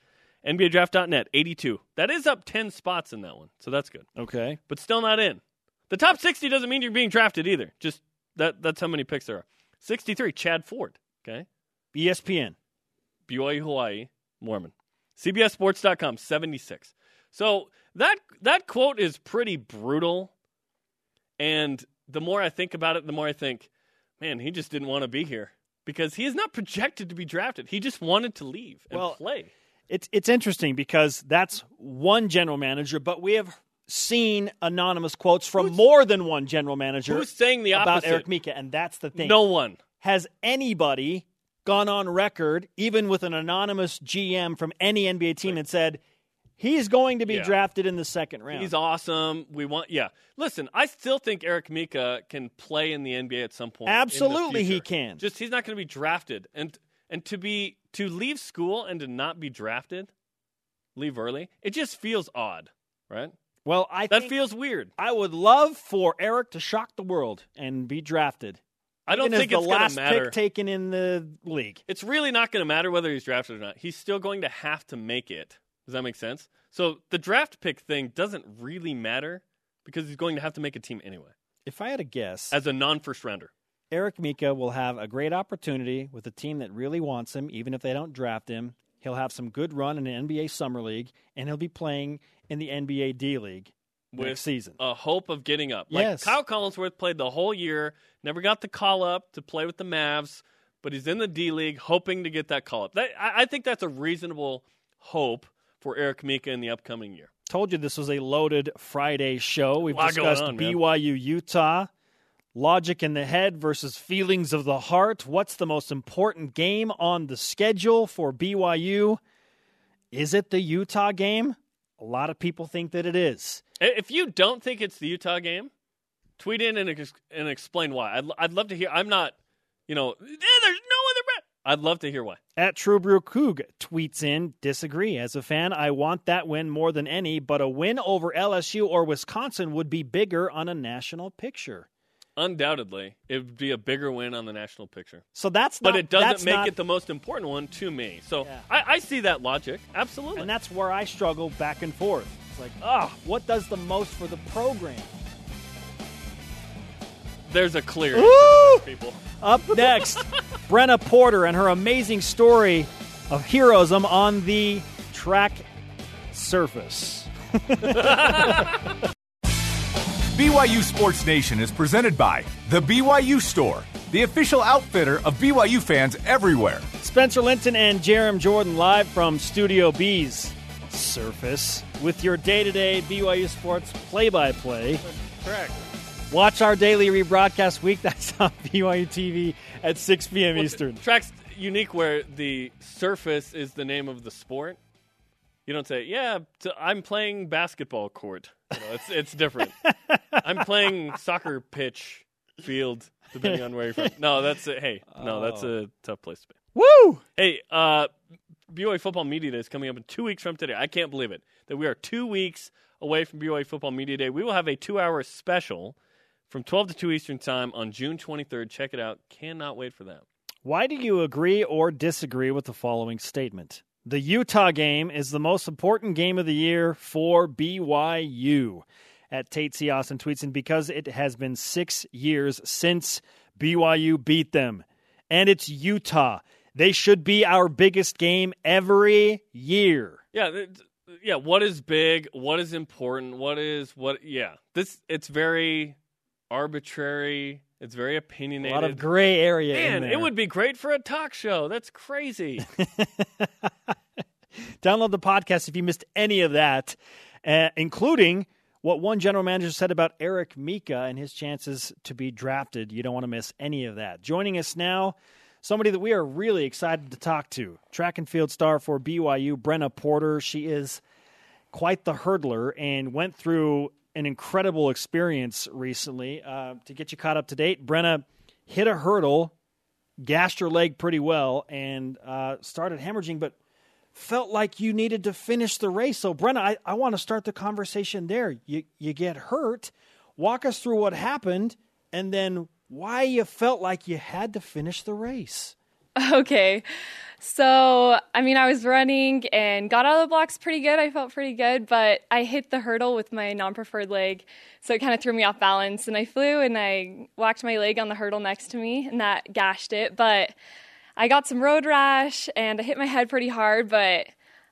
NBADraft.net, 82. That is up 10 spots in that one, so that's good. Okay. But still not in. The top 60 doesn't mean you're being drafted either. Just that that's how many picks there are. 63, Chad Ford. Okay. ESPN. BYU Hawaii, Mormon. CBSSports.com, 76. So that that quote is pretty brutal. And the more I think about it, the more I think, man, he just didn't want to be here because he is not projected to be drafted. He just wanted to leave and Well, play. It's it's interesting because that's one general manager, but we have seen anonymous quotes from more than one general manager Who's saying the about opposite? Eric Mika, and that's the thing. No one. Has anybody gone on record, even with an anonymous GM from any NBA team, and said he's going to be Yeah. drafted in the second round? He's awesome. We want, yeah. Listen, I still think Eric Mika can play in the NBA at some point. Absolutely he can. Just he's not going to be drafted, and and to be to leave school and to not be drafted, leave early. It just feels odd, right? well, I That feels weird. I would love for Eric to shock the world and be drafted. I don't think it's the last pick taken in the league. it's really not going to matter whether he's drafted or not. He's still going to have to make it. Does that make sense? So the draft pick thing doesn't really matter because he's going to have to make a team anyway If I had a guess, as a non-first rounder. Eric Mika will have a great opportunity with a team that really wants him, even if they don't draft him. He'll have some good run in the NBA Summer League, and he'll be playing in the NBA D League With next season. a hope of getting up. Yes. Like Kyle Collinsworth played the whole year, never got the call up to play with the Mavs, but he's in the D League hoping to get that call up. That, I, I think that's a reasonable hope for Eric Mika in the upcoming year. Told you this was a loaded Friday show. We've discussed on, man. BYU Utah, logic in the head versus feelings of the heart. What's the most important game on the schedule for BYU? Is it the Utah game? A lot of people think that it is. If you don't think it's the Utah game, tweet in and, ex- and explain why. I'd, I'd love to hear. I'm not, you know, "Eh, there's no other. bet." I'd love to hear why. At True Brew Coog tweets in, disagree. As a fan, I want that win more than any, but a win over LSU or Wisconsin would be bigger on a national picture. Undoubtedly, it would be a bigger win on the national picture. So that's But it doesn't make not- it the most important one to me. So Yeah. I, I see that logic. Absolutely. And that's where I struggle back and forth. It's like, ah, what does the most for the program? There's a clear Woo! people. Up next, Brenna Porter and her amazing story of heroism on the track surface. BYU Sports Nation is presented by The BYU Store, the official outfitter of BYU fans everywhere. Spencer Linton and Jarom Jordan live from Studio B's surface with your day to day BYU sports play by play. Correct. Watch our daily rebroadcast weeknights on BYU TV at 6 p.m. Well, Eastern. track's unique where the surface is the name of the sport. You don't say, "Yeah, t- I'm playing basketball court." You know, it's it's different. I'm playing soccer pitch field, depending on where you're from. No, that's a, hey, no, that's Oh. a tough place to be. Woo! Hey, uh, BYU Football Media Day is coming up in two weeks from today. I can't believe it that we are two weeks away from BYU Football Media Day. We will have a two-hour special from 12 to 2 Eastern Time on June 23rd. Check it out. Cannot wait for that. Why do you agree or disagree with the following statement? The Utah game is the most important game of the year for BYU. At Tate C. Austin tweets and because it has been six years since BYU beat them. And it's Utah. They should be our biggest game every year. Yeah, yeah. What is big? What is important? What is what? Yeah, this it's very arbitrary. It's very opinionated. A lot of gray area in Man, it would be great for a talk show. That's crazy. Download the podcast if you missed any of that, uh, including what one general manager said about Eric Mika and his chances to be drafted. You don't want to miss any of that. Joining us now, somebody that we are really excited to talk to track and field star for BYU, Brenna Porter. She is quite the hurdler and went through an incredible experience recently. Uh, to get you caught up to date, Brenna hit a hurdle, gashed her leg pretty well, and uh, started hemorrhaging, but felt like you needed to finish the race. So, Brenna, I, I want to start the conversation there. You you get hurt. Walk us through what happened, and then why you felt like you had to finish the race. Okay. So, I mean, I was running and got out of the blocks pretty good. I felt pretty good, but I hit the hurdle with my non preferred leg. So it kind of threw me off balance. And I flew and I whacked my leg on the hurdle next to me, and that gashed it. But I got some road rash and I hit my head pretty hard, but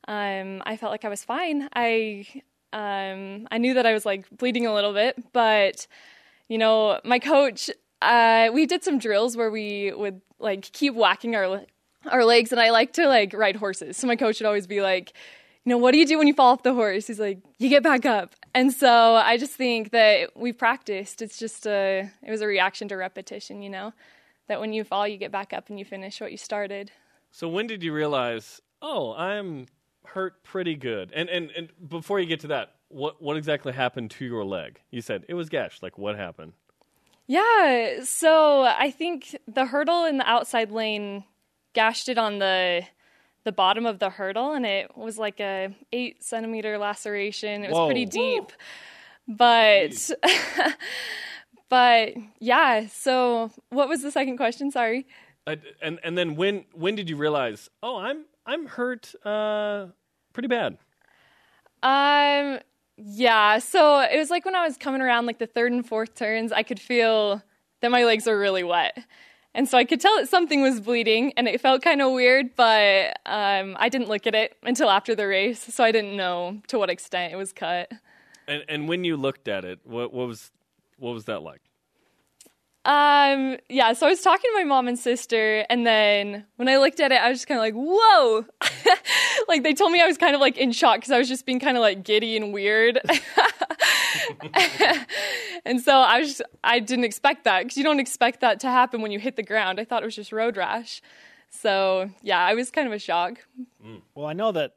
um, I felt like I was fine. I um, I knew that I was like bleeding a little bit, but you know, my coach, uh, we did some drills where we would like keep whacking our our legs, and I like to like ride horses. So my coach would always be like, you know, what do you do when you fall off the horse? He's like, you get back up. And so I just think that we've practiced. It's just a, it was a reaction to repetition, you know, that when you fall, you get back up and you finish what you started. So when did you realize, oh, I'm hurt pretty good? And and and before you get to that, what what exactly happened to your leg? You said it was gashed. Like what happened? Yeah, so I think the hurdle in the outside lane gashed it on the the bottom of the hurdle, and it was like a eight centimeter laceration. It was Whoa. pretty deep, but but yeah. So what was the second question? Sorry. Uh, and and then when when did you realize, oh, I'm I'm hurt uh, pretty bad? Um, yeah. So it was like when I was coming around like the third and fourth turns, I could feel that my legs were really wet. And so I could tell that something was bleeding and it felt kind of weird, but um, I didn't look at it until after the race. So I didn't know to what extent it was cut. And and when you looked at it, what what was what was that like? Um, yeah, so I was talking to my mom and sister, and then when I looked at it, I was just kind of like, whoa! like, they told me I was kind of like in shock because I was just being kind of like giddy and weird. and so I was, just, I didn't expect that because you don't expect that to happen when you hit the ground. I thought it was just road rash. So, yeah, I was kind of a shock. Mm. Well, I know that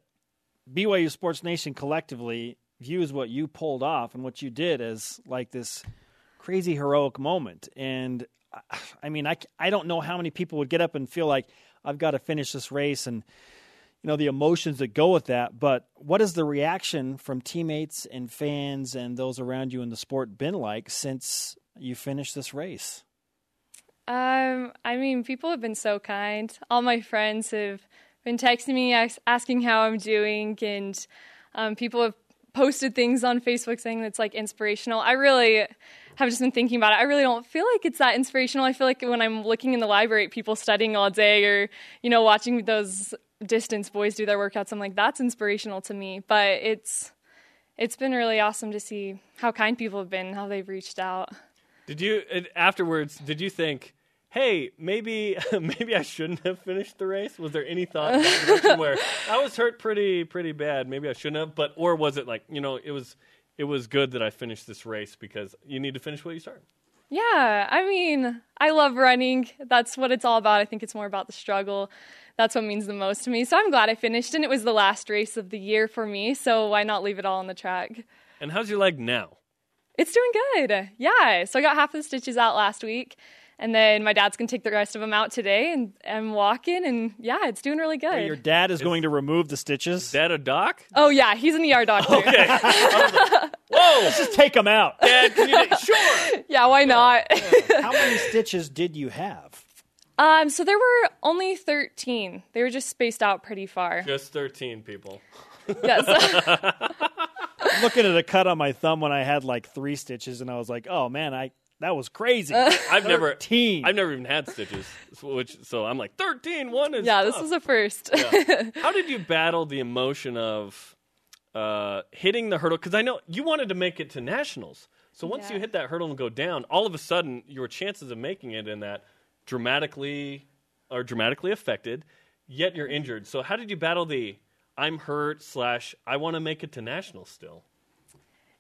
BYU Sports Nation collectively views what you pulled off and what you did as like this crazy heroic moment. And I- I mean, I, c- I don't know how many people would get up and feel like I've got to finish this race and you know the emotions that go with that. But what has the reaction from teammates and fans and those around you in the sport been like since you finished this race? Um, I mean, people have been so kind. All my friends have been texting me, asking how I'm doing, and um, people have posted things on Facebook saying that's like inspirational. I really have just been thinking about it. I really don't feel like it's that inspirational. I feel like when I'm looking in the library at people studying all day or, you know, watching those distance boys do their workouts, I'm like, that's inspirational to me. But it's it's been really awesome to see how kind people have been, how they've reached out. Did you afterwards? Did you think, hey, maybe maybe I shouldn't have finished the race? Was there any thought in that direction where I was hurt pretty pretty bad? Maybe I shouldn't have. But or was it like you know it was it was good that I finished this race because you need to finish what you start. Yeah, I mean, I love running. That's what it's all about. I think it's more about the struggle. That's what means the most to me. So I'm glad I finished, and it was the last race of the year for me. So why not leave it all on the track? And how's your leg now? It's doing good. Yeah. So I got half of the stitches out last week, and then my dad's gonna take the rest of them out today, and I'm walking, and yeah, it's doing really good. Your dad is going to remove the stitches. Is that a doc? oh yeah, he's an ER doctor. Okay. Whoa, Let's just take them out. Dad, can you? Sure. yeah, why not? How many stitches did you have? Um, so there were only 13. They were just spaced out pretty far. Just thirteen people. Yes. looking at a cut on my thumb when I had like three stitches, and I was like, "Oh man, I that was crazy." I've never. Thirteen. I've never even had stitches, which so I'm like 13. One is yeah, this tough. was a first. How did you battle the emotion of uh, hitting the hurdle? Because I know you wanted to make it to nationals. So once Yeah. you hit that hurdle and go down, all of a sudden your chances of making it in that dramatically are dramatically affected. Yet you're mm-hmm. injured. So how did you battle the I'm hurt slash I want to make it to nationals still?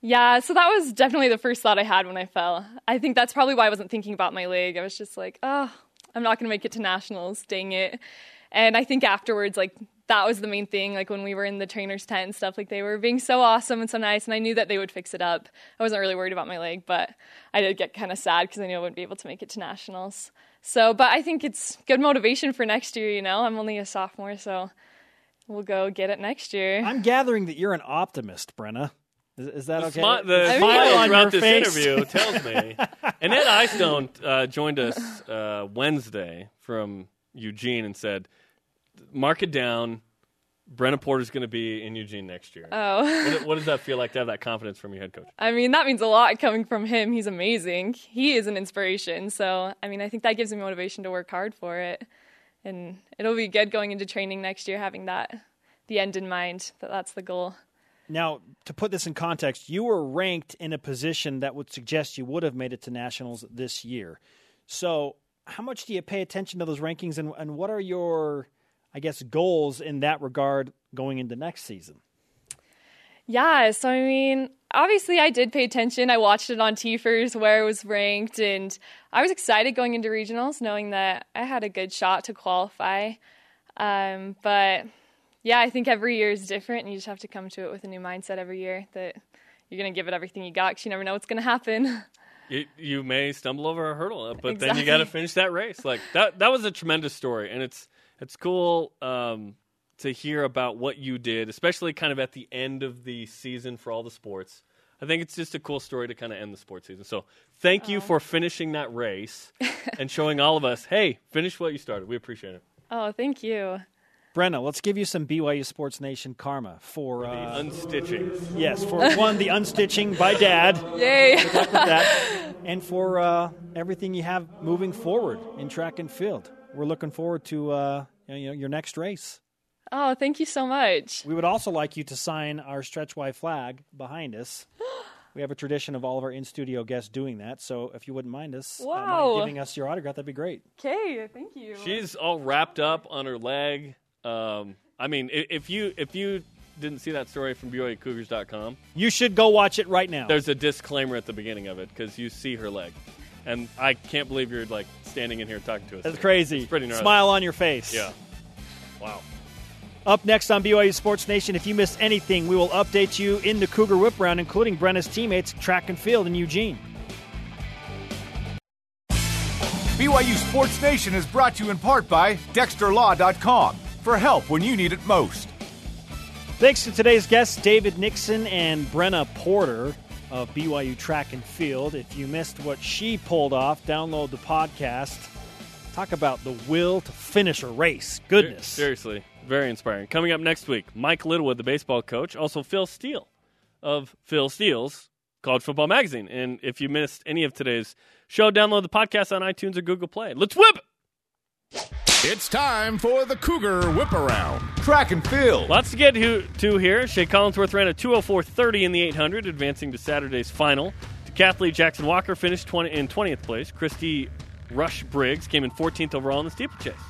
Yeah, so that was definitely the first thought I had when I fell. I think that's probably why I wasn't thinking about my leg. I was just like, oh, I'm not going to make it to nationals, dang it. And I think afterwards, like, that was the main thing. Like, when we were in the trainer's tent and stuff, like, they were being so awesome and so nice, and I knew that they would fix it up. I wasn't really worried about my leg, but I did get kind of sad because I knew I wouldn't be able to make it to nationals. So, but I think it's good motivation for next year, you know? I'm only a sophomore, so we'll go get it next year. I'm gathering that you're an optimist, Brenna. Is, is that okay? Smi- the I mean- smile Smile on throughout your this face. interview tells me. and Ed Eyestone uh, joined us uh, Wednesday from Eugene and said, "Mark it down. Brenna Porter's going to be in Eugene next year." oh. what, what does that feel like to have that confidence from your head coach? I mean, that means a lot coming from him. He's amazing. He is an inspiration. So, I mean, I think that gives me motivation to work hard for it. And it'll be good going into training next year, having that, the end in mind, that that's the goal. Now, to put this in context, you were ranked in a position that would suggest you would have made it to nationals this year. So, how much do you pay attention to those rankings, and, and what are your I guess, goals in that regard going into next season? Yeah, so I mean, obviously I did pay attention. I watched it on TFRS where it was ranked, and I was excited going into regionals, knowing that I had a good shot to qualify. Um, but yeah, I think every year is different, and you just have to come to it with a new mindset every year that you're going to give it everything you got because you never know what's going to happen. You, you may stumble over a hurdle, but Exactly. then you got to finish that race. Like that, that was a tremendous story, and it's it's cool um, to hear about what you did, especially kind of at the end of the season for all the sports. I think it's just a cool story to kind of end the sports season. So thank you for finishing that race and showing all of us, hey, finish what you started. We appreciate it. oh, thank you. Brenna, let's give you some BYU Sports Nation karma for The uh, unstitching. yes for one the unstitching by Dad. Yay. Good luck with that, and for uh, everything you have moving forward in track and field. We're looking forward to uh, you know, your next race. oh, thank you so much. We would also like you to sign our stretch Y flag behind us. We have a tradition of all of our in studio guests doing that. So if you wouldn't mind us uh, mind giving us your autograph, that'd be great. Okay, thank you. She's all wrapped up on her leg. Um, I mean, if you if you didn't see that story from BYUCougars.com, You should go watch it right now. there's a disclaimer at the beginning of it because you see her leg, and I can't believe you're like standing in here talking to us. That's crazy. It's pretty gnarly. Smile on your face. Yeah. Wow. Up next on BYU Sports Nation, if you missed anything, we will update you in the Cougar Whip Round, including Brenna's teammates, track and field in Eugene. BYU Sports Nation is brought to you in part by DexterLaw.com for help when you need it most. Thanks to today's guests, David Nixon and Brenna Porter of BYU Track and Field. If you missed what she pulled off, download the podcast. Talk about the will to finish a race. Goodness. Seriously, very inspiring. Coming up next week, Mike Littlewood, the baseball coach, also Phil Steele of Phil Steele's College Football Magazine. And if you missed any of today's show, download the podcast on iTunes or Google Play. Let's whip! It's time for the Cougar Whip Around. Track and field. Lots to get to to here. Shea Collinsworth ran a 204.30 in the 800, advancing to Saturday's final. Decathlete Jackson Walker finished 20, in 20th place. Christy Rush Briggs came in 14th overall in the steeplechase.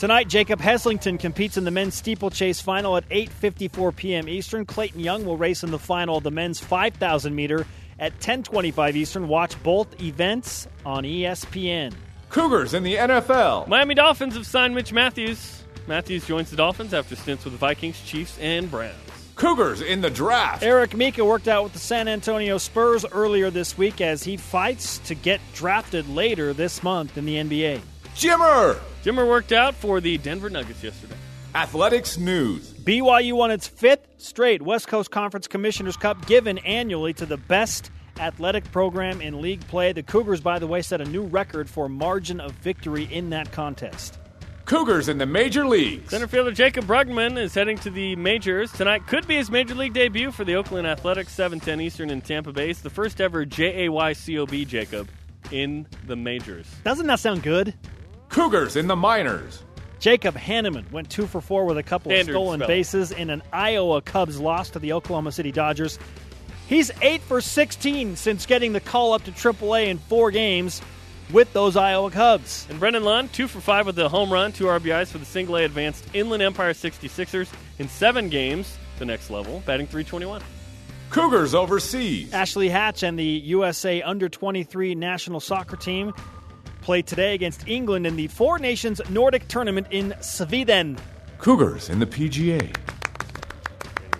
Tonight, Jacob Heslington competes in the men's steeplechase final at 8:54 p.m. Eastern. Clayton Young will race in the final of the men's 5,000 meter at 10:25 Eastern. Watch both events on ESPN. Cougars in the NFL. Miami Dolphins have signed Mitch Mathews. Mathews joins the Dolphins after stints with the Vikings, Chiefs, and Browns. Cougars in the draft. Eric Mika worked out with the San Antonio Spurs earlier this week as he fights to get drafted later this month in the NBA. Jimmer. Jimmer worked out for the Denver Nuggets yesterday. Athletics news. BYU won its fifth straight West Coast Conference Commissioners Cup given annually to the best athletic program in league play. The Cougars, by the way, set a new record for margin of victory in that contest. Cougars in the major leagues. Center fielder Jaycob Brugman is heading to the majors. Tonight could be his major league debut for the Oakland Athletics, 710 Eastern in Tampa Bay. It's the first ever JAYCOB Jacob in the majors. Doesn't that sound good? Cougars in the minors. Jacob Hannemann went two for four with a couple Standard of stolen spelling. bases in an Iowa Cubs loss to the Oklahoma City Dodgers. He's eight for 16 since getting the call up to AAA in four games with those Iowa Cubs. And Brennon Lund, two for five with the home run, two RBIs for the single A advanced Inland Empire 66ers in seven games, the next level, batting 321. Cougars overseas. Ashley Hatch and the USA Under 23 national soccer team played today against England in the Four Nations Nordic tournament in Sweden. Cougars in the PGA.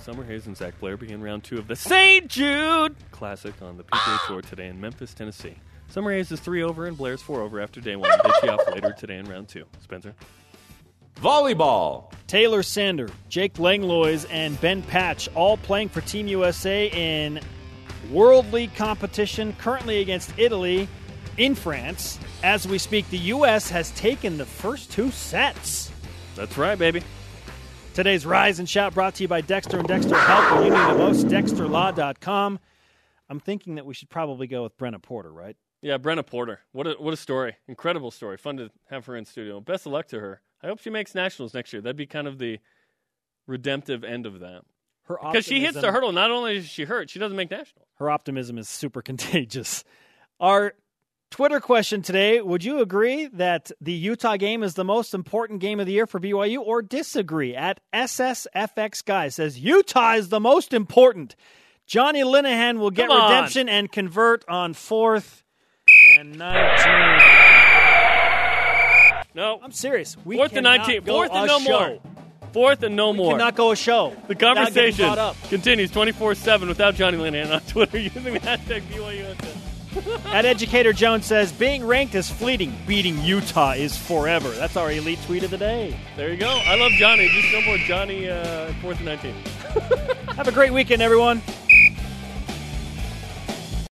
Randy Summerhays and Zac Blair begin round two of the St. Jude Classic on the PGA ah! Tour today in Memphis, Tennessee. Summerhays is three over and Blair's four over after day one. They tee off later today in round two. Spencer. Volleyball. Taylor Sander, Jake Langlois, and Ben Patch all playing for Team USA in World League competition, currently against Italy in France. As we speak, the U.S. has taken the first two sets. That's right, baby. Today's Rise and Shout brought to you by Dexter and Dexter Help. When you need the most, DexterLaw.com. I'm thinking that we should probably go with Brenna Porter, right? Yeah, Brenna Porter. What a what a story! Incredible story. Fun to have her in studio. Best of luck to her. I hope she makes nationals next year. That'd be kind of the redemptive end of that. Her Because she hits the hurdle. Not only is she hurt, she doesn't make nationals. Her optimism is super contagious. Our Twitter question today Would you agree that the Utah game is the most important game of the year for BYU or disagree? At SSFX Guy says Utah is the most important. Johnny Linehan will get redemption and convert on fourth and 19. No. I'm serious. We Fourth and 19. Fourth and no show. more. Fourth and no We more. cannot go a show. the conversation continues 24 7 without Johnny Linehan on Twitter using the hashtag BYUSN. At Educator Jones says, being ranked is fleeting. Beating Utah is forever. That's our elite tweet of the day. There you go. I love Johnny. Just no more Johnny uh, fourth and 19. Have a great weekend, everyone.